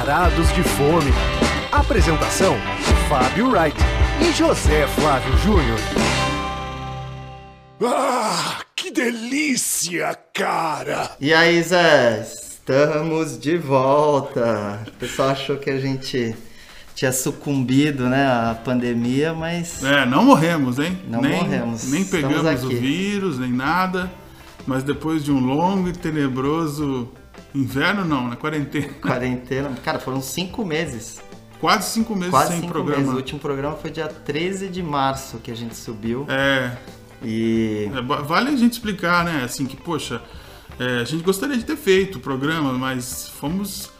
Varados de Fome. Apresentação: Fábio Wright e José Flávio Júnior. Ah, que delícia, cara! E aí, Zé? Estamos de volta. O pessoal achou que a gente tinha sucumbido, né, à pandemia, mas É, não morremos, hein? Não nem, morremos. Nem pegamos o vírus, nem nada. Mas depois de um longo e tenebroso inverno, não, na quarentena. quarentena. Cara, foram cinco meses. Quase cinco meses Quase sem cinco programa. meses. O último programa foi dia 13 de março que a gente subiu. É, E. é, vale a gente explicar, né? Assim, que, poxa, é, a gente gostaria de ter feito o programa, mas fomos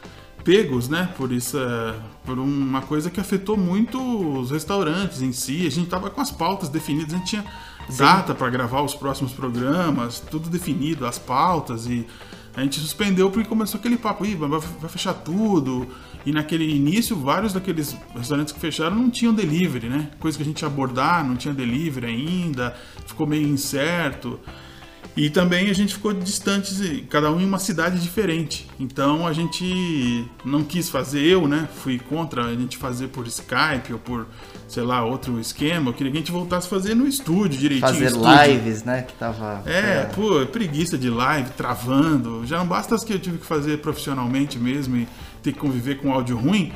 pegos, né? Por isso, é, por uma coisa que afetou muito os restaurantes em si. A gente tava com as pautas definidas, a gente tinha data para gravar os próximos programas, tudo definido, as pautas e a gente suspendeu porque começou aquele papo, Ih, vai fechar tudo. E naquele início, vários daqueles restaurantes que fecharam não tinham delivery, né? Coisa que a gente ia abordar, não tinha delivery ainda, ficou meio incerto. E também a gente ficou distante, cada um em uma cidade diferente. Então a gente não quis fazer, eu, né? Fui contra a gente fazer por Skype ou por, sei lá, outro esquema. Eu queria que a gente voltasse a fazer no estúdio direitinho. Fazer estúdio. lives, né? Que tava. É, pô, preguiça de live, travando. Já não basta as que eu tive que fazer profissionalmente mesmo e ter que conviver com áudio ruim.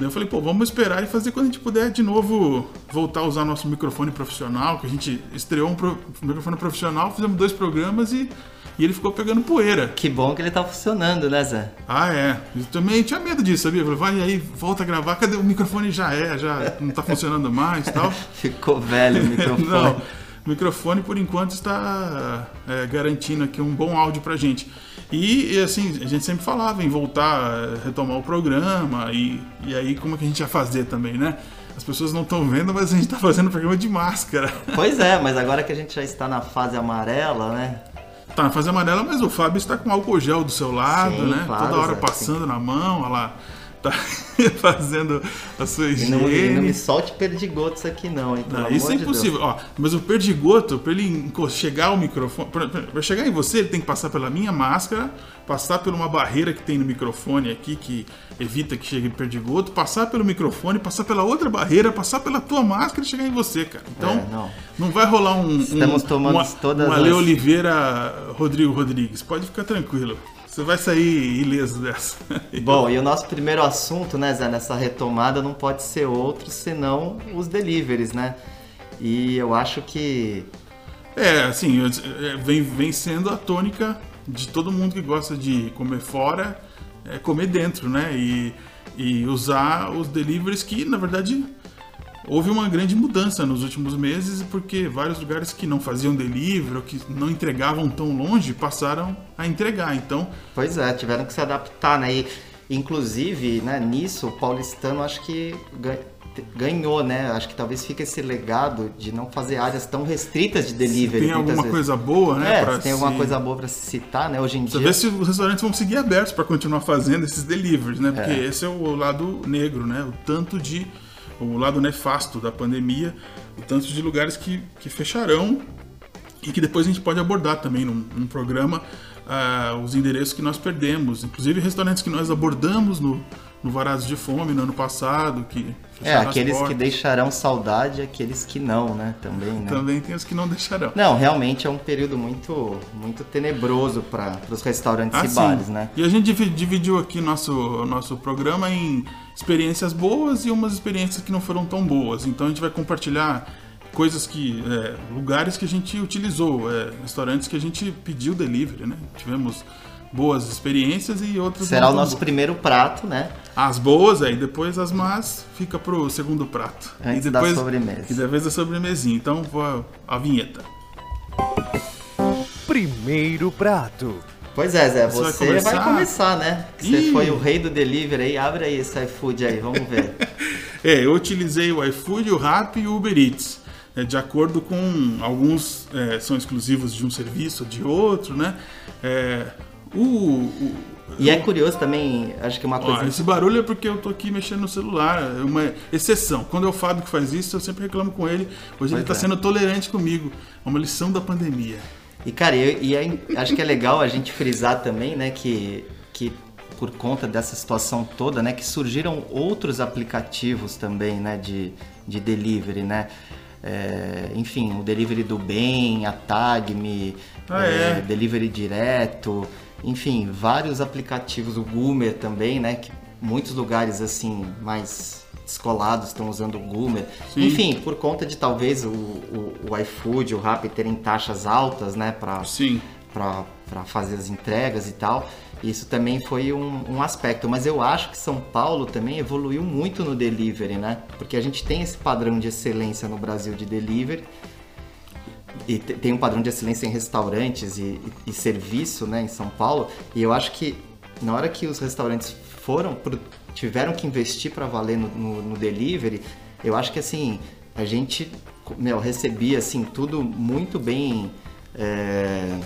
Daí eu falei, pô, vamos esperar e fazer quando a gente puder de novo voltar a usar nosso microfone profissional, que a gente estreou um pro- microfone profissional, fizemos dois programas e, e ele ficou pegando poeira. Que bom que ele tá funcionando, né, Zé? Ah, é. Eu também tinha medo disso, sabia? Eu falei, vai aí, volta a gravar, cadê o microfone? Já é, já não tá funcionando mais e tal. Ficou velho o microfone. Não, o microfone por enquanto está é, garantindo aqui um bom áudio pra gente. E, e, assim, a gente sempre falava em voltar, retomar o programa e, e aí como é que a gente ia fazer também, né? As pessoas não estão vendo, mas a gente tá fazendo programa de máscara. Pois é, mas agora que a gente já está na fase amarela, né? Tá na fase amarela, mas o Fábio está com álcool gel do seu lado, Sim, né? claro, Toda hora passando na mão, olha lá. Tá fazendo a sua E higiene. não, e não me solte perdigotos aqui não, hein? Não, isso é de impossível. Ó, mas o perdigoto, para ele chegar ao microfone, pra chegar em você, ele tem que passar pela minha máscara, passar por uma barreira que tem no microfone aqui que evita que chegue perdigoto, passar pelo microfone, passar pela outra barreira, passar pela tua máscara e chegar em você, cara. Então, É, não. não. vai rolar um, Estamos um, tomando uma, todas uma as- Oliveira Rodrigo Rodrigues. Pode ficar tranquilo. Você vai sair ileso dessa. Bom, e o nosso primeiro assunto, né, Zé, nessa retomada não pode ser outro senão os deliveries, né? E eu acho que É, assim, é, vem, vem sendo a tônica de todo mundo que gosta de comer fora, é comer dentro, né? E, e usar os deliveries que, na verdade, houve uma grande mudança nos últimos meses, porque vários lugares que não faziam delivery ou que não entregavam tão longe passaram a entregar. Então, Pois é, tiveram que se adaptar, né? E, inclusive, né, nisso, o paulistano acho que ga- ganhou, né? Acho que talvez fique esse legado de não fazer áreas tão restritas de delivery. tem muitas alguma vezes. coisa boa, né? É, pra se tem alguma se- coisa boa se citar, né? Hoje em Você dia. vê se os restaurantes vão seguir abertos para continuar fazendo esses deliveries, né? Porque É. esse é o lado negro, né? O tanto de. O lado nefasto da pandemia, o tanto de lugares que, que fecharão e que depois a gente pode abordar também num, num programa ah, os endereços que nós perdemos, inclusive restaurantes que nós abordamos no, no Varados de Fome no ano passado, que É, aqueles que deixarão saudade, aqueles que não, né? Também, né? Também tem os que não deixarão. Não, realmente é um período muito, muito tenebroso para os restaurantes Ah, e sim. bares, né? E a gente divi- dividiu aqui nosso, nosso programa em experiências boas e umas experiências que não foram tão boas. Então a gente vai compartilhar coisas que. é, lugares que a gente utilizou, é, restaurantes que a gente pediu delivery, né? Tivemos boas experiências e outras Será o nosso boas. primeiro prato, né? As boas, aí depois as más fica pro segundo prato. Antes e da depois, sobremesa. E depois da sobremesinha. Então, vou a vinheta. Primeiro prato. Pois é, Zé, Você vai você vai começar? começar, né? Você Ih. foi o rei do delivery aí, abre aí esse iFood aí, vamos ver. É, eu utilizei o iFood, o Rappi e o Uber Eats. é, de acordo com alguns é, são exclusivos de um serviço ou de outro, né? É, o, o- E é curioso também, acho que uma ó, coisa. esse barulho é porque eu tô aqui mexendo no celular, é uma exceção. Quando é o Fábio que faz isso, eu sempre reclamo com ele. Hoje ele Pois tá é. sendo tolerante comigo. É uma lição da pandemia. E cara, eu, e é- acho que é legal a gente frisar também, né, que, que por conta dessa situação toda, né, que surgiram outros aplicativos também, né, de, de delivery, né? É, enfim, o delivery do bem, a Tagme, Ah, é? delivery direto, enfim, vários aplicativos, o Goomer também, né, que muitos lugares assim mais descolados estão usando o Goomer. Sim. Enfim, por conta de talvez o, o, o iFood, o Rappi terem taxas altas, né, para Sim. para fazer as entregas e tal. Isso também foi um, um aspecto, mas eu acho que São Paulo também evoluiu muito no delivery, né? Porque a gente tem esse padrão de excelência no Brasil de delivery e te- tem um padrão de excelência em restaurantes e, e- e serviço, né, em São Paulo. E eu acho que na hora que os restaurantes foram pro- tiveram que investir para valer no, no- no delivery, eu acho que assim a gente meu, recebia assim tudo muito bem é,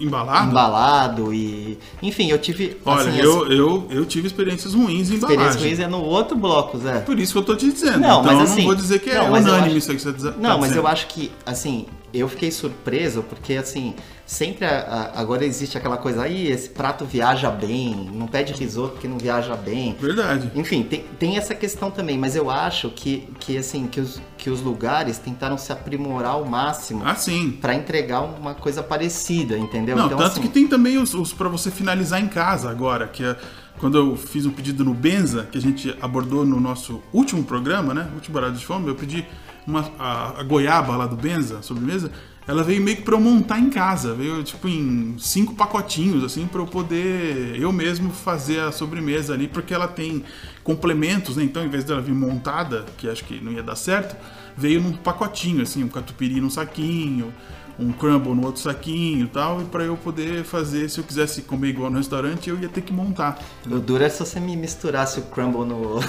Embalado? embalado e enfim eu tive Olha, assim, eu, as eu, eu tive experiências ruins em experiências embalagem. ruins é no outro bloco, Zé. Por isso que eu tô te dizendo. Não, então mas eu assim, não vou dizer que é não, mas eu unânime acho- isso que você tá Não, mas dizendo. eu acho que, assim, eu fiquei surpreso porque, assim, sempre a- a- agora existe aquela coisa aí, esse prato viaja bem, não pede risoto porque não viaja bem. Verdade. Enfim, tem, tem essa questão também, mas eu acho que, que assim, que os, que os lugares tentaram se aprimorar ao máximo Ah, sim. pra entregar uma coisa parecida, entendeu? Não, então, tanto assim, que tem também os, os para você finalizar em casa agora, que é quando eu fiz um pedido no Benza, que a gente abordou no nosso último programa, né? Último Barado de Fome, eu pedi uma, a, a goiaba lá do Benza, a sobremesa, ela veio meio que pra eu montar em casa, veio tipo em cinco pacotinhos, assim, pra eu poder eu mesmo fazer a sobremesa ali, porque ela tem complementos, né? Então, em vez dela vir montada, que acho que não ia dar certo, veio num pacotinho, assim, um catupiry num saquinho, um crumble no outro saquinho e tal, e pra eu poder fazer, se eu quisesse comer igual no restaurante, eu ia ter que montar. o duro é se você me misturasse o crumble no,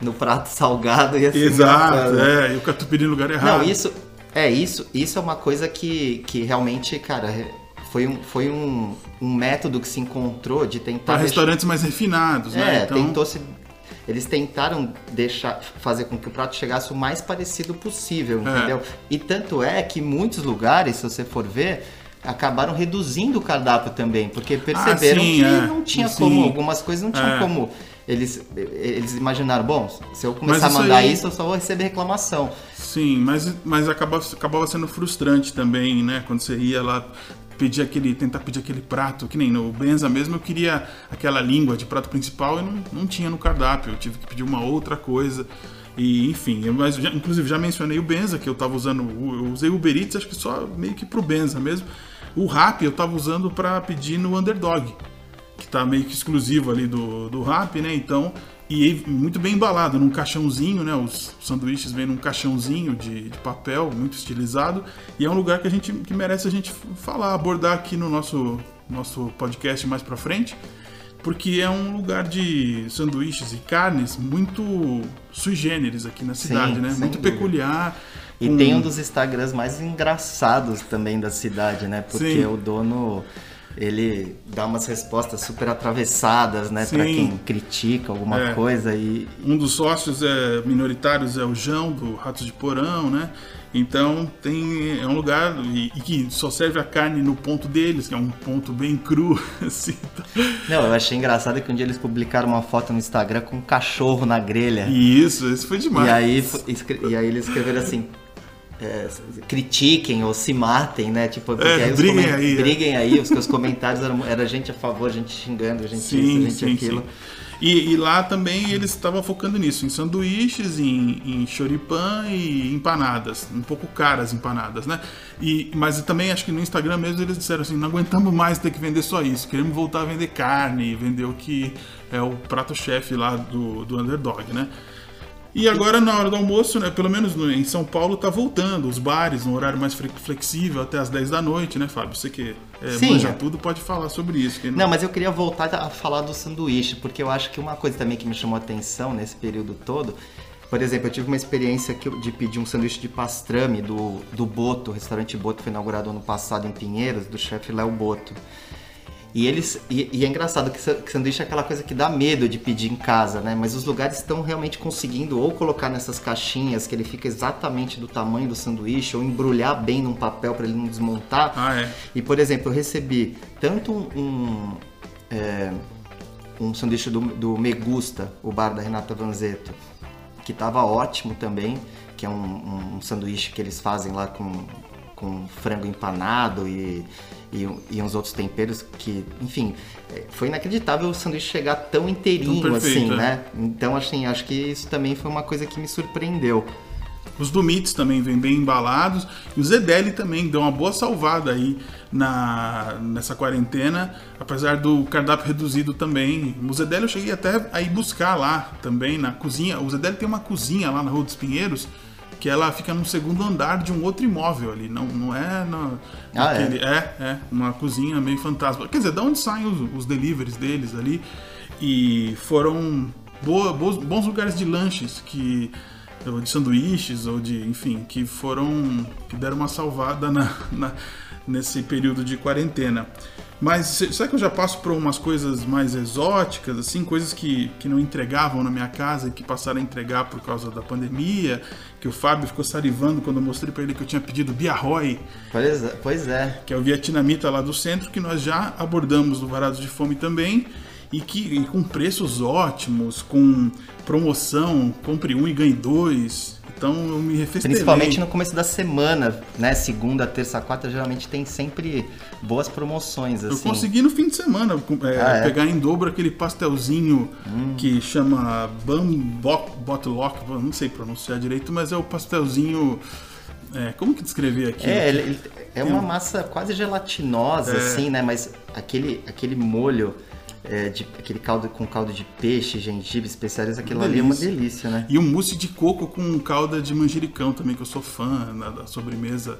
no prato salgado e assim. Exato, é, e o catupiry no lugar errado. Não, isso é isso, isso é uma coisa que, que realmente, cara, foi um, foi um, um método que se encontrou de tentar Para restaurantes mais refinados, É, né? Então, tentou se eles tentaram deixar fazer com que o prato chegasse o mais parecido possível, É. entendeu? E tanto é que muitos lugares, se você for ver, acabaram reduzindo o cardápio também, porque perceberam Ah, sim, que é. não tinha Sim. como, algumas coisas não tinham É. como. Eles, eles imaginaram, bom, se eu começar a mandar aí- isso, eu só vou receber reclamação. Sim, mas, mas acabava, acabava sendo frustrante também, né? Quando você ia lá pedir aquele, tentar pedir aquele prato, que nem no Benza mesmo, eu queria aquela língua de prato principal e não, não tinha no cardápio, eu tive que pedir uma outra coisa. E enfim, mas já- inclusive já mencionei o Benza, que eu tava usando, eu usei o Uber Eats, acho que só meio que pro Benza mesmo. O Rap eu tava usando para pedir no Underdog, que tá meio que exclusivo ali do, do Rap, né? Então, e muito bem embalado, num caixãozinho, né? Os sanduíches vêm num caixãozinho de, de papel, muito estilizado, e é um lugar que a gente que merece a gente falar, abordar aqui no nosso nosso podcast mais pra frente, porque é um lugar de sanduíches e carnes muito sui generis aqui na cidade, né? sem Muito dúvida. peculiar. E com- tem um dos Instagrams mais engraçados também da cidade, né? Porque Sim. o dono ele dá umas respostas super atravessadas, né? Pra Sim. quem critica alguma É. coisa e Um dos sócios é, minoritários é o João, do Ratos de Porão, né? Então tem, é um lugar e, e que só serve a carne no ponto deles, que é um ponto bem cru, assim. Não, eu achei engraçado que um dia eles publicaram uma foto no Instagram com um cachorro na grelha. Isso, isso foi demais. E aí, e aí eles escreveram assim. É, critiquem ou se matem, né? Tipo, É, aí os briguem aí, é. briguem aí, os seus comentários eram era gente a favor, gente xingando, gente Sim, isso, gente sim, aquilo. sim. E, e lá também eles estavam focando nisso, em sanduíches, em, em choripã e empanadas, um pouco caras empanadas, né? E, mas também acho que no Instagram mesmo eles disseram assim, não aguentamos mais ter que vender só isso, queremos voltar a vender carne, vender o que é o prato-chefe lá do, do Underdog, né? E agora, na hora do almoço, né, pelo menos no- em São Paulo, tá voltando os bares, no horário mais fle- flexível, até as 10 da noite, né, Fábio? Você que é, Sim, manja tudo, pode falar sobre isso. que Não, mas eu queria voltar a falar do sanduíche, porque eu acho que uma coisa também que me chamou a atenção nesse período todo, por exemplo, eu tive uma experiência de pedir um sanduíche de pastrame do, do Boto, o restaurante Boto foi inaugurado ano passado em Pinheiros, do chefe Léo Boto. E eles e, e é engraçado que, que sanduíche é aquela coisa que dá medo de pedir em casa, né? Mas os lugares estão realmente conseguindo ou colocar nessas caixinhas que ele fica exatamente do tamanho do sanduíche, ou embrulhar bem num papel para ele não desmontar. Ah, é. E por exemplo, eu recebi tanto um, um, é, um sanduíche do, do Megusta, o bar da Renata Vanzetto, que tava ótimo também, que é um, um, um sanduíche que eles fazem lá com, com frango empanado e, e, e, uns outros temperos que, enfim, é, foi inacreditável o sanduíche chegar tão inteirinho Tão perfeito, assim, é. né? Então, assim, acho que isso também foi uma coisa que me surpreendeu. Os Dumites também vêm bem embalados. E o Zedeli também deu uma boa salvada aí na, nessa quarentena, apesar do cardápio reduzido também. O Zedeli eu cheguei até a ir buscar lá também na cozinha. O Zedeli tem uma cozinha lá na Rua dos Pinheiros que ela fica no segundo andar de um outro imóvel ali. Não, não é no, Ah, é? naquele- é? é, uma cozinha meio fantasma. Quer dizer, da onde saem os, os deliveries deles ali. E foram boa, bons, bons lugares de lanches que ou de sanduíches ou de enfim que foram que deram uma salvada na, na- nesse período de quarentena mas se- será que eu já passo por umas coisas mais exóticas assim coisas que, que não entregavam na minha casa e que passaram a entregar por causa da pandemia que o Fábio ficou salivando quando eu mostrei para ele que eu tinha pedido biarroi Pois é, pois é. que é o vietnamita lá do centro, que nós já abordamos no Varados de Fome também, e que e com preços ótimos, com promoção, compre um e ganhe dois. Então eu me refestelei. Principalmente no começo da semana, né? Segunda, terça, quarta, geralmente tem sempre boas promoções, Eu assim. consegui no fim de semana é, Ah, é? pegar em dobro aquele pastelzinho que chama Bambok Botlock, não sei pronunciar direito, mas é o pastelzinho. é, como que descrever aqui? É, ele- é uma massa quase gelatinosa, É. assim, né? Mas aquele, aquele molho, é, de, aquele caldo com caldo de peixe, gengibre, especiarias, aquilo ali é uma delícia. delícia, né? E um mousse de coco com calda de manjericão também, que eu sou fã da sobremesa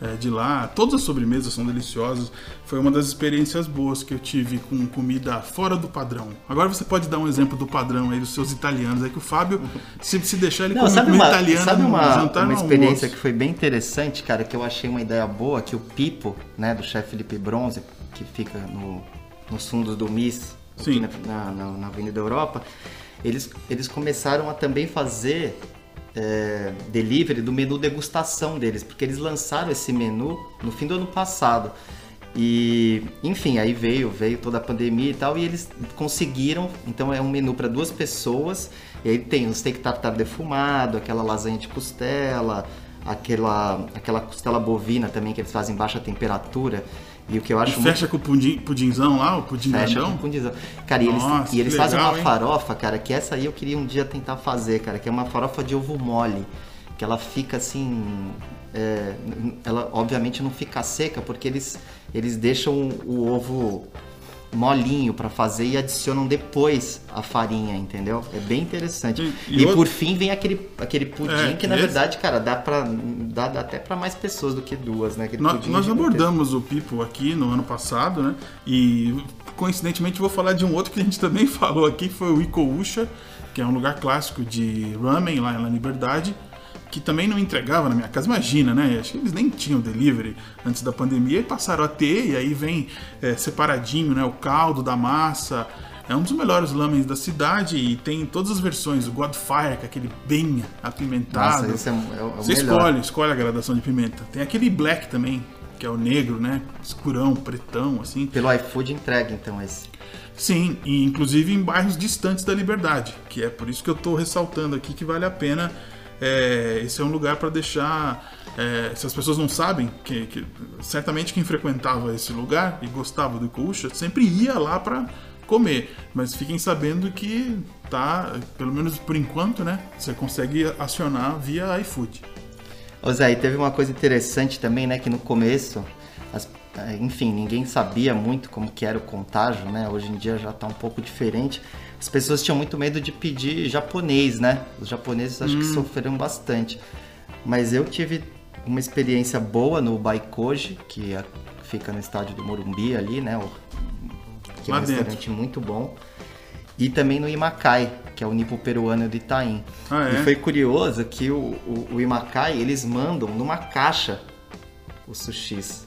é, de lá. Todas as sobremesas são deliciosas. Foi uma das experiências boas que eu tive com comida fora do padrão. Agora você pode dar um exemplo do padrão aí dos seus italianos. É que o Fábio, se, se deixar, ele Não, come sabe uma, italiana sabe no uma, jantar uma experiência que foi bem interessante, cara, que eu achei uma ideia boa, que o Pipo, né, do chefe Felipe Bronze, que fica no, nos fundos do MIS, Sim. na, na, na- Avenida Europa, eles, eles começaram a também fazer é, delivery do menu degustação deles, porque eles lançaram esse menu no fim do ano passado. E, enfim, aí veio, veio toda a pandemia e tal, e eles conseguiram. Então é um menu para duas pessoas. E aí tem um steak tartar defumado, aquela lasanha de costela, aquela, aquela costela bovina também que eles fazem em baixa temperatura. E o que eu acho E fecha com o pudim, pudinzão lá, o pudim Fecha grandão? com pudinzão. Cara, e eles, Nossa, e eles que fazem legal, uma hein? farofa, cara, que essa aí eu queria um dia tentar fazer, cara, que é uma farofa de ovo mole. Que ela fica assim. é, ela obviamente não fica seca, porque eles, eles deixam o ovo molinho pra fazer e adicionam depois a farinha, entendeu? É bem interessante. E- E, e outro- por fim vem aquele, aquele pudim É, que na esse- verdade, cara, dá para dá, dá até pra mais pessoas do que duas, né? Nós, nós abordamos o Pipo aqui no ano passado, né? E coincidentemente vou falar de um outro que a gente também falou aqui, que foi o Ikousha, que é um lugar clássico de ramen lá na Liberdade, que também não entregava na minha casa. Imagina, né? Acho que eles nem tinham delivery antes da pandemia e passaram a ter, e aí vem é, separadinho, né? O caldo da massa. É um dos melhores lamens da cidade e tem todas as versões. O Godfire, que é aquele bem apimentado. Nossa, esse é, é o Você melhor. escolhe, escolhe a gradação de pimenta. Tem aquele black também, que é o negro, né? Escurão, pretão, assim. Pelo iFood entrega, então, esse. Sim, e inclusive em bairros distantes da Liberdade, que é por isso que eu tô ressaltando aqui que vale a pena. É, esse é um lugar para deixar. é, se as pessoas não sabem, que, que- certamente quem frequentava esse lugar e gostava do Ikucha sempre ia lá para comer. Mas fiquem sabendo que tá, pelo menos por enquanto, né? Você consegue acionar via iFood. Ô Zé, e teve uma coisa interessante também, né? Que no começo, as- eh, enfim, ninguém sabia muito como que era o contágio, né? Hoje em dia já tá um pouco diferente. As pessoas tinham muito medo de pedir japonês, né? Os japoneses acho que sofreram bastante. Mas eu tive uma experiência boa no Baikoji, que é- fica no estádio do Morumbi ali, né? O- que é um restaurante muito bom. E também no Imacai, que é o nipo peruano de Itaim. Ah, é? E foi curioso que o, o, o Imacai, eles mandam numa caixa os sushis.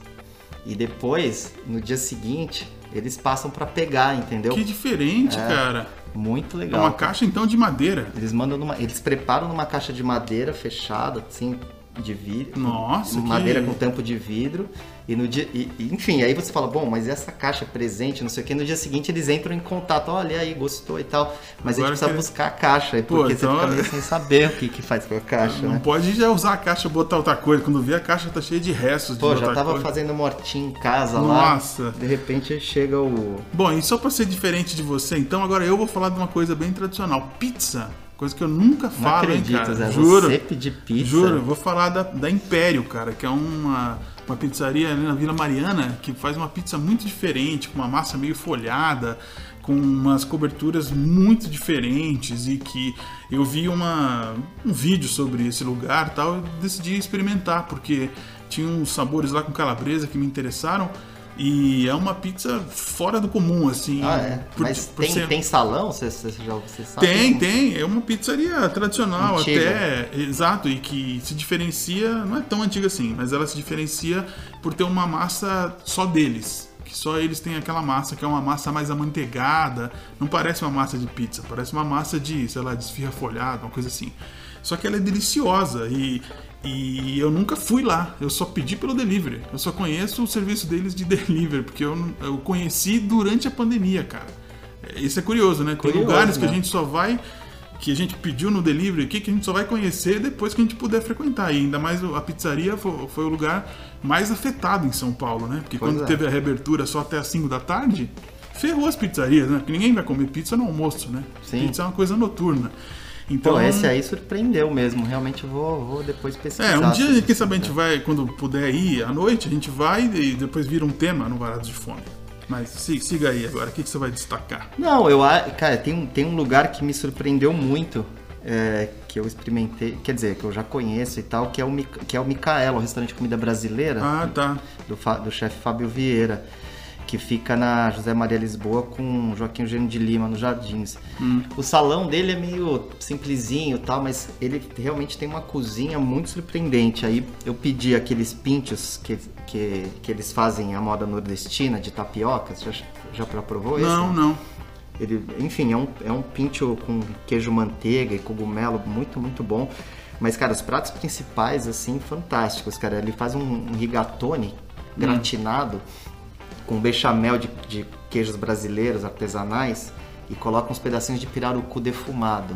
E depois, no dia seguinte, eles passam pra pegar, entendeu? Que diferente, cara. Muito É legal. uma caixa então de madeira. Eles mandam numa, eles preparam numa caixa de madeira fechada, assim, de vidro. Nossa, Madeira que- com tampo de vidro. E no dia. e- e, enfim, aí você fala, bom, mas essa caixa presente, não sei o que, no dia seguinte eles entram em contato, olha aí, gostou e tal. Mas Agora a gente precisa que- buscar a caixa, Pô, porque então- você fica meio sem saber o que, que faz com a caixa, Não né? pode já usar a caixa e botar outra coisa. Quando vê a caixa tá cheia de restos Pô, de já tava coisa. fazendo mortinho em casa lá. Nossa. De repente chega o. Bom, e só pra ser diferente de você, então agora eu vou falar de uma coisa bem tradicional. Pizza. Coisa que eu nunca Não falo, hein, acredito, cara. Zé. Juro. Você pedir pizza. Juro, eu vou falar da, da Império, cara, que é uma, uma pizzaria ali na Vila Mariana que faz uma pizza muito diferente, com uma massa meio folhada, com umas coberturas muito diferentes e que eu vi uma, um vídeo sobre esse lugar tal, eu decidi experimentar, porque tinha uns sabores lá com calabresa que me interessaram. E é uma pizza fora do comum, assim. Ah, é. por- Mas por tem, ser- tem salão? Você, você já você sabe? tem, tem. É uma pizzaria tradicional Antiga. até. Exato, e que se diferencia, não é tão antiga assim, mas ela se diferencia por ter uma massa só deles. Que só eles têm aquela massa, que é uma massa mais amanteigada. Não parece uma massa de pizza, parece uma massa de, sei lá, de esfirra folhada, uma coisa assim. Só que ela é deliciosa e, e eu nunca fui lá, eu só pedi pelo delivery. Eu só conheço o serviço deles de delivery, porque eu, eu conheci durante a pandemia, cara. Isso é curioso, né? Tem Curioso, lugares que a né? gente só vai que a gente pediu no delivery aqui, que a gente só vai conhecer depois que a gente puder frequentar. E ainda mais a pizzaria foi, foi o lugar mais afetado em São Paulo, né? Porque Pois quando é. teve a reabertura só até as 5 da tarde, ferrou as pizzarias, né? Porque ninguém vai comer pizza no almoço, né? Sim. Pizza é uma coisa noturna. Então, Pô, esse aí surpreendeu mesmo. Realmente vou, vou depois pesquisar. é, um dia, quem sabe a gente vai, quando puder ir à noite, a gente vai e depois vira um tema no Varados de Fome. Mas si- siga aí agora, o que, que você vai destacar? Não, eu. Cara, tem, um- tem um lugar que me surpreendeu muito. é, que eu experimentei, quer dizer, que eu já conheço e tal, que é o, que é o Micaela, o restaurante de comida brasileira Ah, tá. do, do chefe Fábio Vieira, que fica na José Maria Lisboa com Joaquim Eugênio de Lima, nos Jardins. O salão dele é meio simplesinho e tal, mas ele realmente tem uma cozinha muito surpreendente. Aí eu pedi aqueles pinchos que, que, que eles fazem a moda nordestina de tapioca. Você já, já provou esse? Não, não. Ele, enfim, é um, é um pincho com queijo manteiga e cogumelo muito, muito bom. Mas, cara, os pratos principais, assim, fantásticos, cara. Ele faz um, um rigatone gratinado com bechamel de, de queijos brasileiros artesanais e coloca uns pedacinhos de pirarucu defumado.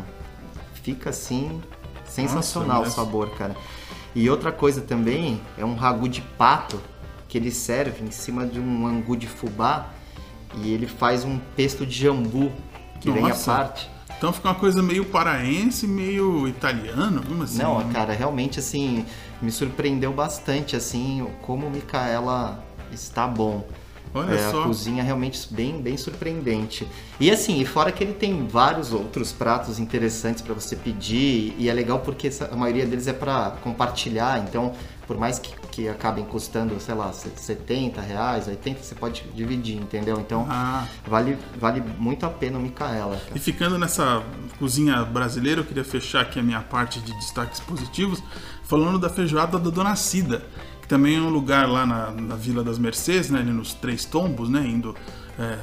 Fica, assim, sensacional Nossa, o sabor, cara. E outra coisa também é um ragu de pato que ele serve em cima de um angu de fubá e ele faz um pesto de jambu que vem à Nossa. parte. Então fica uma coisa meio paraense, meio italiano, como assim? Não, cara, realmente assim, me surpreendeu bastante assim como Micaela está bom. Olha É, só. A cozinha realmente bem, bem surpreendente. E assim, e fora que ele tem vários outros pratos interessantes para você pedir, e é legal porque a maioria deles é para compartilhar, então por mais que, que acabem custando, sei lá, 70 reais, 80, você pode dividir, entendeu? Então Ah, vale, vale muito a pena o Micaela. cara. e ficando nessa cozinha brasileira, eu queria fechar aqui a minha parte de destaques positivos, falando da feijoada da Dona Cida, que também é um lugar lá na, na Vila das Mercês, né, ali nos Três Tombos, né, indo é,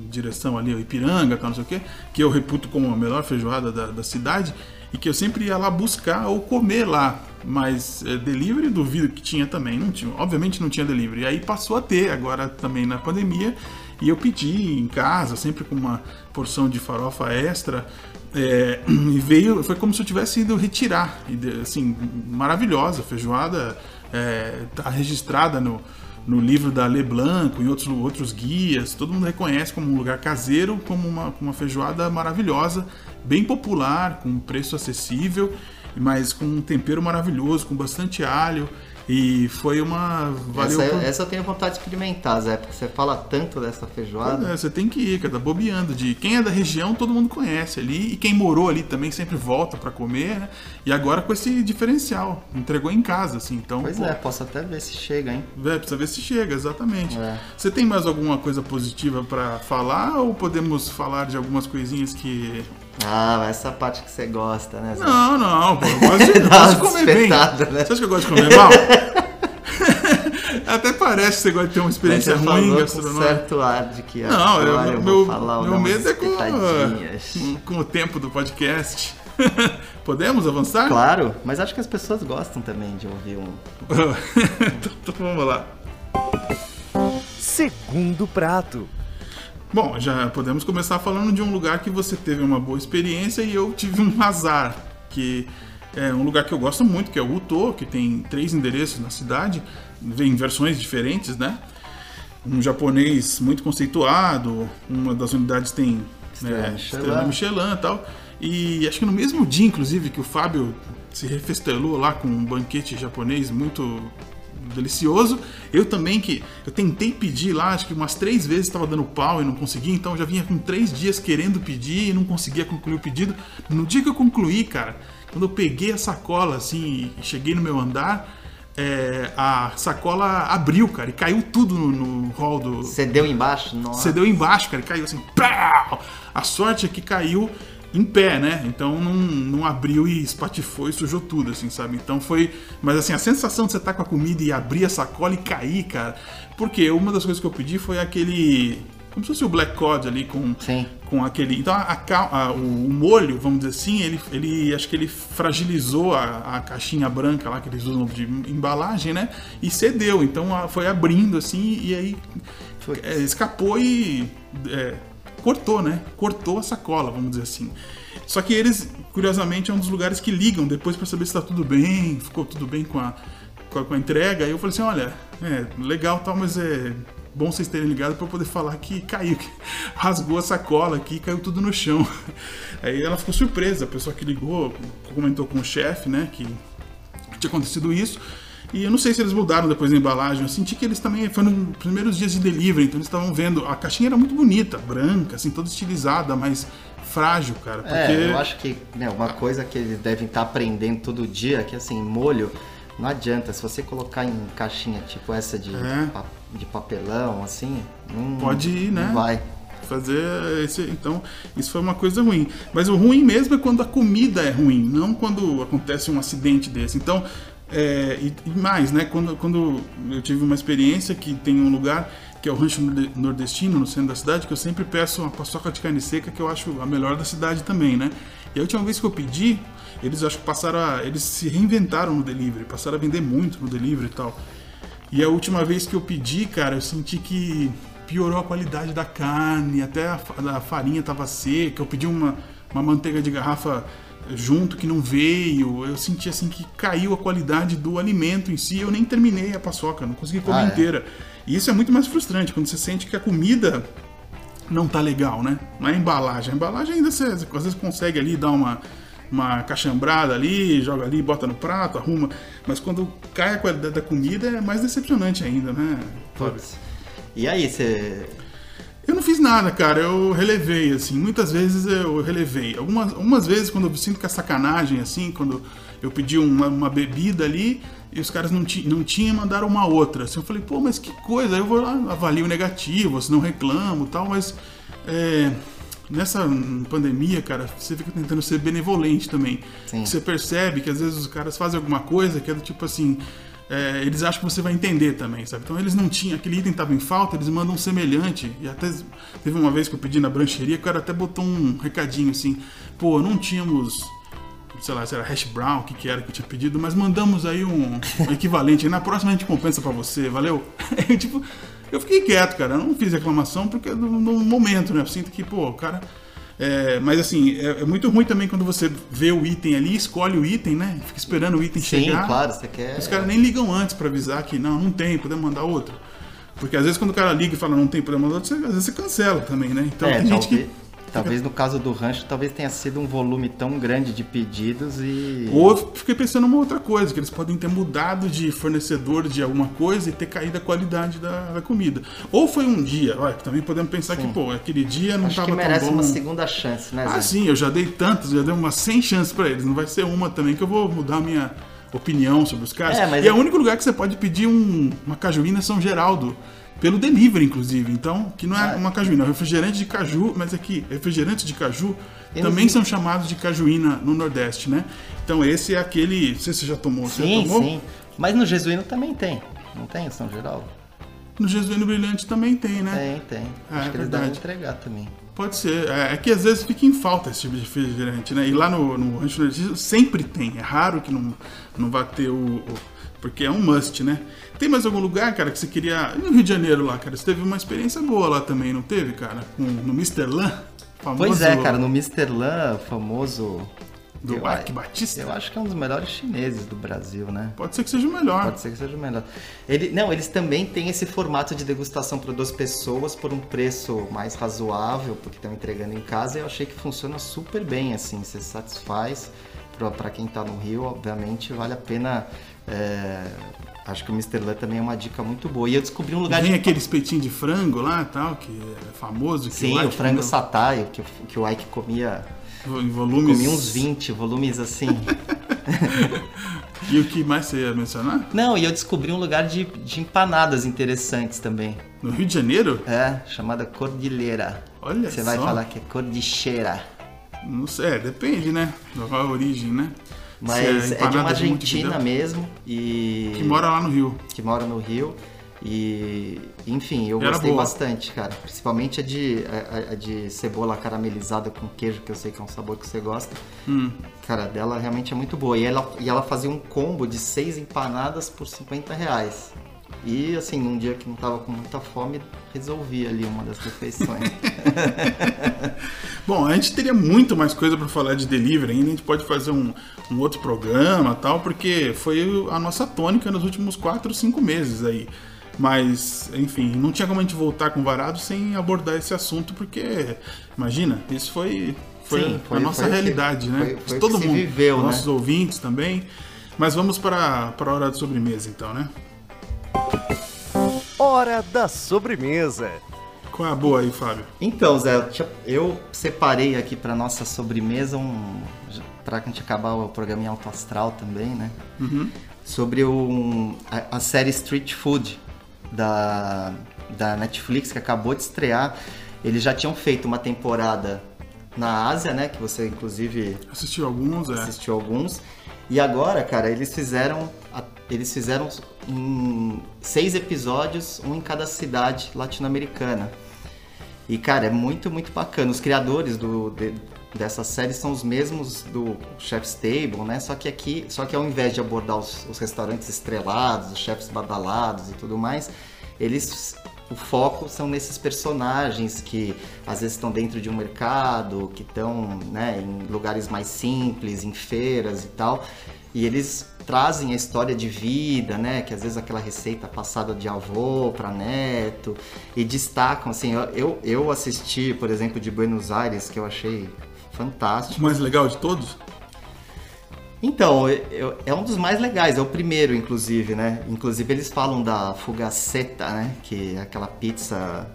em direção ali ao Ipiranga, tal, não sei o quê, que eu reputo como a melhor feijoada da, da cidade, e que eu sempre ia lá buscar ou comer lá. Mas é, delivery duvido que tinha também, não tinha, obviamente não tinha delivery. E aí passou a ter agora também na pandemia, e eu pedi em casa, sempre com uma porção de farofa extra. é, e veio, foi como se eu tivesse ido retirar. Assim, maravilhosa, feijoada é, tá registrada no, no livro da Leblanc, em outros, outros guias, todo mundo reconhece como um lugar caseiro, como uma, uma feijoada maravilhosa, bem popular, com preço acessível, mas com um tempero maravilhoso, com bastante alho. E foi uma. Valeu Essa, por- essa eu tenho vontade de experimentar, Zé, porque você fala tanto dessa feijoada. É, você tem que ir, cara, tá bobeando. De quem é da região, todo mundo conhece ali. E quem morou ali também sempre volta pra comer, né? E agora com esse diferencial. Entregou em casa, assim. Então, Pois pô, é, posso até ver se chega, hein? É, precisa ver se chega, exatamente. É. Você tem mais alguma coisa positiva pra falar ou podemos falar de algumas coisinhas que. Ah, essa parte que você gosta, né? Não, não, pô, eu gosto de, eu gosto de comer bem. né? Você acha que eu gosto de comer mal? Até parece que você gosta de ter uma Mas experiência você ruim falou com gastronômica. certo ar de que Não, eu- agora eu, meu, vou falar meu medo é com, com, com o tempo do podcast. Podemos avançar? Claro, mas acho que as pessoas gostam também de ouvir um. então, então vamos lá. Segundo prato. Bom, já podemos começar falando de um lugar que você teve uma boa experiência e eu tive um azar, que é um lugar que eu gosto muito, que é o Uto, que tem três endereços na cidade, vem em versões diferentes, né? Um japonês muito conceituado, uma das unidades tem Estrela né, Michelin. estrela Michelin e tal. E acho que no mesmo dia, inclusive, que o Fábio se refestelou lá com um banquete japonês muito delicioso. Eu também que eu tentei pedir lá, acho que umas três vezes estava dando pau e não conseguia, então eu já vinha com três dias querendo pedir e não conseguia concluir o pedido. No dia que eu concluí, cara, quando eu peguei a sacola assim e cheguei no meu andar, é, a sacola abriu, cara, e caiu tudo no, no hall do, Cedeu embaixo? Nossa. você deu embaixo, cara, e caiu assim. A sorte é que caiu em pé, né? Então não, não abriu e espatifou e sujou tudo, assim, sabe? Então foi. Mas assim, a sensação de você estar com a comida e abrir a sacola e cair, cara. Porque uma das coisas que eu pedi foi aquele. Como se fosse o Black Cod ali com, Sim. com aquele. Então a, a- o, molho, vamos dizer assim, ele, ele acho que ele fragilizou a, a caixinha branca lá que eles usam de embalagem, né? E cedeu. Então a- foi abrindo assim e aí é, escapou e é, cortou, né? Cortou a sacola, vamos dizer assim. Só que eles, curiosamente, é um dos lugares que ligam depois para saber se tá tudo bem, ficou tudo bem com a, com a, com a entrega. Aí eu falei assim, olha, é legal tal, mas é bom vocês terem ligado para poder falar que caiu, que rasgou a sacola aqui, caiu tudo no chão. Aí ela ficou surpresa, a pessoa que ligou comentou com o chefe, né, que tinha acontecido isso. E eu não sei se eles mudaram depois da embalagem. Eu senti que eles também foram nos primeiros dias de delivery, então eles estavam vendo. A caixinha era muito bonita, branca, assim, toda estilizada, mas frágil, cara. Porque. É, eu acho que né, uma coisa que eles devem estar aprendendo todo dia, que assim, molho, não adianta. Se você colocar em caixinha tipo essa de, É. pa- de papelão, assim, não, Pode ir, né? não vai. fazer esse. Então, isso foi uma coisa ruim. Mas o ruim mesmo é quando a comida é ruim, não quando acontece um acidente desse. Então, é, e, e mais, né? Quando, quando eu tive uma experiência que tem um lugar que é o Rancho Norde- Nordestino, no centro da cidade, que eu sempre peço uma paçoca de carne seca, que eu acho a melhor da cidade também, né? E a última vez que eu pedi, eles acho que passaram a. Eles se reinventaram no delivery, passaram a vender muito no delivery e tal. E a última vez que eu pedi, cara, eu senti que piorou a qualidade da carne, até a, a farinha tava seca. Eu pedi uma, uma manteiga de garrafa junto que não veio. Eu senti assim que caiu a qualidade do alimento em si. Eu nem terminei a paçoca, não consegui comer Ah, é? inteira. E isso é muito mais frustrante quando você sente que a comida não tá legal, né? Não é a embalagem. A embalagem ainda você, às vezes consegue ali dar uma, uma cachambrada ali, joga ali, bota no prato, arruma. Mas quando cai a qualidade da comida é mais decepcionante ainda, né? Putz. E aí, você. Eu não fiz nada, cara. Eu relevei, assim. Muitas vezes eu relevei. Algumas, algumas vezes, quando eu sinto que é sacanagem, assim, quando eu pedi uma, uma bebida ali e os caras não, ti, não tinham e mandaram uma outra. Assim, eu falei, pô, mas que coisa. Aí eu vou lá, avalio negativo, se não reclamo e tal, mas. é, nessa pandemia, cara, você fica tentando ser benevolente também. Sim. Você percebe que às vezes os caras fazem alguma coisa que é do tipo assim. É, eles acham que você vai entender também, sabe? Então eles não tinham, aquele item estava em falta, eles mandam um semelhante. E até teve uma vez que eu pedi na brancheria, o cara até botou um recadinho assim: pô, não tínhamos, sei lá, se era hash brown, o que, que era que eu tinha pedido, mas mandamos aí um, um equivalente. Na próxima a gente compensa pra você, valeu? Aí, tipo, eu fiquei quieto, cara, eu não fiz reclamação porque no, no momento, né? Eu sinto que, pô, o cara. É, mas assim, é, é muito ruim também quando você vê o item ali, escolhe o item, né? Fica esperando o item Sim, chegar. claro, você quer. Os caras nem ligam antes pra avisar que não, não tem, podemos mandar outro. Porque às vezes quando o cara liga e fala não tem, podemos mandar outro, você, às vezes você cancela também, né? Então é, tem gente que. Talvez no caso do rancho, talvez tenha sido um volume tão grande de pedidos e. Ou eu fiquei pensando uma outra coisa, que eles podem ter mudado de fornecedor de alguma coisa e ter caído a qualidade da, da comida. Ou foi um dia, olha, também podemos pensar que, pô, aquele dia não Acho tava que merece tão bom. uma segunda chance, né, Ah, Zé? sim, eu já dei tantas, já dei umas 100 chances pra eles. Não vai ser uma também que eu vou mudar a minha opinião sobre os caras. É, mas e é é- o único lugar que você pode pedir um- uma cajuína São Geraldo. Pelo delivery, inclusive. Então, que não é Ah. uma cajuína, é um refrigerante de caju, mas aqui, refrigerantes de caju também vi. são chamados de cajuína no Nordeste, né? Então, esse é aquele. Não sei se você já tomou. Você Sim, já tomou? sim. Mas no Jesuíno também tem. Não tem, São Geraldo? No Jesuíno Brilhante também tem, né? Tem, tem. É, Acho que eles verdade. devem entregar também. Pode ser. É, é que às vezes fica em falta esse tipo de refrigerante, né? E lá no, no Rancho Nordestino sempre tem. É raro que não, não vá ter o, o- Porque é um must, né? Tem mais algum lugar, cara, que você queria. E no Rio de Janeiro lá, cara? Você teve uma experiência boa lá também, não teve, cara? Com- no Mr. Lan? Famoso Pois é, cara, no Mr. Lan, famoso. Do eu, Ike Batista? eu acho que é um dos melhores chineses do Brasil, né? Pode ser que seja o melhor. Pode ser que seja o melhor. Ele, não, eles também têm esse formato de degustação para duas pessoas por um preço mais razoável, porque estão entregando em casa. E eu achei que funciona super bem, assim, você satisfaz. Para quem tá no Rio, obviamente, vale a pena. é, acho que o Mr. Lan também é uma dica muito boa. E eu descobri um lugar Tem de. aquele espetinho de frango lá tal, que é famoso. Que Sim, o Ike frango comeu sataio, que, o- que o Ike comia. Em volumes. Comia uns 20 volumes assim. E o que mais você ia mencionar? Não, e eu descobri um lugar de, de empanadas interessantes também. No Rio de Janeiro? É, chamada Cordilheira. Olha Você vai só. falar que é Cordicheira. Não sei, é, depende, né? Da origem, né? Mas Se é, de uma Argentina Montevidéu, mesmo e Que mora lá no Rio. que mora no Rio. E enfim, eu Era gostei boa. bastante, cara. Principalmente a de, a- a de cebola caramelizada com queijo, que eu sei que é um sabor que você gosta. Hum. Cara, dela realmente é muito boa. E ela, e ela fazia um combo de seis empanadas por 50 reais. E assim, num dia que não tava com muita fome, resolvi ali uma das refeições. Bom, a gente teria muito mais coisa pra falar de delivery ainda. A gente pode fazer um, um outro programa tal, porque foi a nossa tônica nos últimos 4, 5 meses aí. Mas, enfim, não tinha como a gente voltar com o varado sem abordar esse assunto, porque, imagina, isso foi, foi, Sim, foi- a nossa foi o que- realidade, né? foi- Todo mundo, viveu, né? nossos ouvintes também. Mas vamos para, para a hora de sobremesa, então, né? Hora da sobremesa. Qual é a boa aí, Fábio? Então, Zé, eu separei aqui para nossa sobremesa um. Pra gente acabar o programa em alto astral também, né? Sobre um, a, a série Street Food da, da Netflix que acabou de estrear. Eles já tinham feito uma temporada na Ásia, né? Que você inclusive Assistiu alguns, é. assistiu alguns. E agora, cara, eles fizeram a- eles fizeram em seis episódios, um em cada cidade latino-americana. E cara, é muito muito bacana. Os criadores do de- dessa série são os mesmos do Chef's Table, né? Só que aqui, só que ao invés de abordar os, os restaurantes estrelados, os chefs badalados e tudo mais, eles o foco são nesses personagens que às vezes estão dentro de um mercado, que estão né, em lugares mais simples, em feiras e tal. E eles trazem a história de vida, né? Que às vezes aquela receita passada de avô para neto. E destacam, assim, eu- eu, assisti, por exemplo, de Buenos Aires, que eu achei fantástico. O mais legal de todos? Então, eu- é um dos mais legais, é o primeiro, inclusive, né? Inclusive eles falam da fugaceta, né? Que é aquela pizza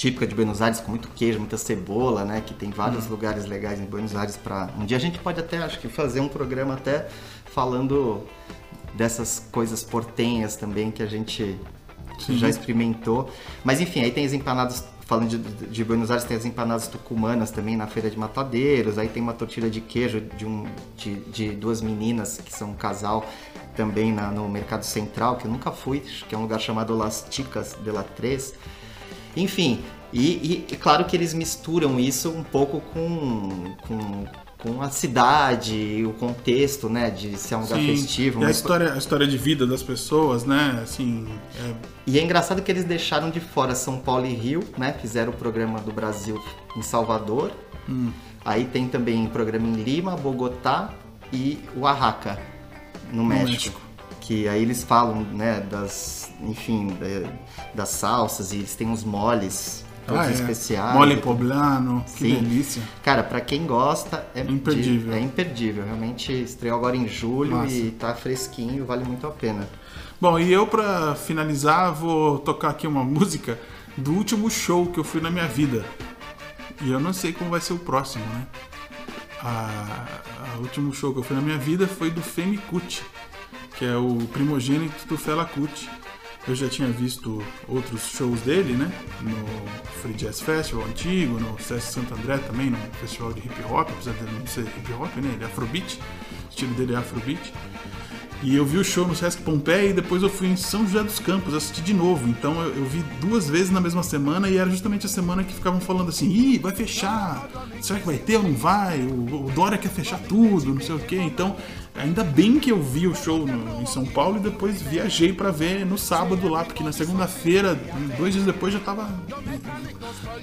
típica de Buenos Aires com muito queijo, muita cebola, né? Que tem vários lugares legais em Buenos Aires para um dia a gente pode até, acho que fazer um programa até falando dessas coisas portenhas também que a gente Sim. já experimentou. Mas enfim, aí tem as empanadas, falando de, de Buenos Aires, tem as empanadas tucumanas também na Feira de Matadeiros, aí tem uma tortilha de queijo de, um, de, de duas meninas que são um casal também na- no Mercado Central, que eu nunca fui, que é um lugar chamado Las Chicas de la Tres. Enfim, e, e- e claro que eles misturam isso um pouco com, com, com a cidade, o contexto, né, de ser um lugar Sim. festivo. E a história, a história de vida das pessoas, né? Assim, é, E é engraçado que eles deixaram de fora São Paulo e Rio, né? Fizeram o programa do Brasil em Salvador. Aí tem também programa em Lima, Bogotá e Oaxaca, no México. México. Que aí eles falam, né, das, enfim, da- das salsas e eles têm uns moles todos ah, é. especiais. Mole poblano, que Sim. delícia. Cara, pra quem gosta, é Imperdível. É imperdível. Realmente estreou agora em julho Massa. e tá fresquinho, vale muito a pena. Bom, e eu pra finalizar vou tocar aqui uma música do último show que eu fui na minha vida. E eu não sei como vai ser o próximo, né? A último show que eu fui na minha vida foi do Femi Kuti, que é o primogênito do Fela Kuti. Eu já tinha visto outros shows dele, né? No Free Jazz Festival antigo, no Sesc Santo André também, no festival de hip hop, apesar de não ser hip hop, né? Ele é afrobeat, o estilo dele é afrobeat. E eu vi o show no Sesc Pompeia e depois eu fui em São José dos Campos assistir de novo. Então eu, eu, vi duas vezes na mesma semana e era justamente a semana que ficavam falando assim: ih, vai fechar, será que vai ter ou não vai? O, o Dória quer fechar tudo, não sei o quê. Então Ainda bem que eu vi o show no, em São Paulo e depois viajei para ver no sábado lá, porque na segunda-feira, dois dias depois, já tava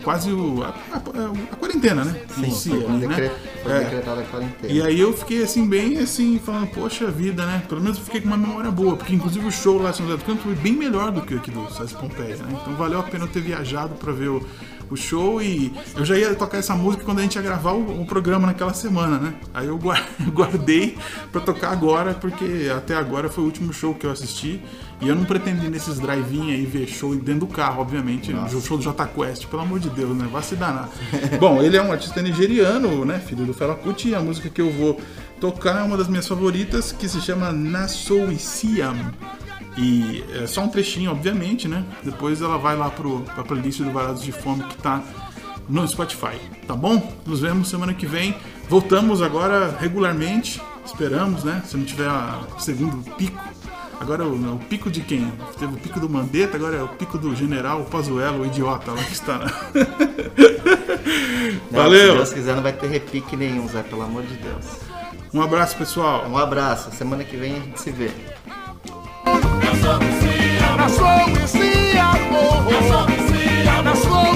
quase o, a, a, a quarentena, né? Sim, si, foi, ali, decret, né? foi é. decretada a quarentena. E aí eu fiquei assim, bem assim, falando, poxa vida, né? Pelo menos eu fiquei com uma memória boa, porque inclusive o show lá em São José do Campo foi bem melhor do que o aqui do César Pompeia, né? Então valeu a pena eu ter viajado para ver o o show e eu já ia tocar essa música quando a gente ia gravar o, o programa naquela semana, né? Aí eu guardei para tocar agora, porque até agora foi o último show que eu assisti e eu não pretendi nesses drive-in aí ver show dentro do carro, obviamente. O show do J Quest, pelo amor de Deus, né? Vai se danar. Bom, ele é um artista nigeriano, né? Filho do Fela Kuti, e a música que eu vou tocar é uma das minhas favoritas, que se chama Nassouisiam. E é só um trechinho, obviamente, né? Depois ela vai lá pro, pra playlist do Varados de Fome que tá no Spotify, tá bom? Nos vemos semana que vem. Voltamos agora regularmente, esperamos, né? Se não tiver o segundo pico. Agora o, o, pico de quem? Teve o pico do Mandetta, agora é o pico do general Pazuello, o idiota lá que está. Não, Valeu! Se Deus quiser, não vai ter repique nenhum, Zé, pelo amor de Deus. Um abraço, pessoal. Um abraço. Semana que vem a gente se vê. Na sua poesia, amor. Na sua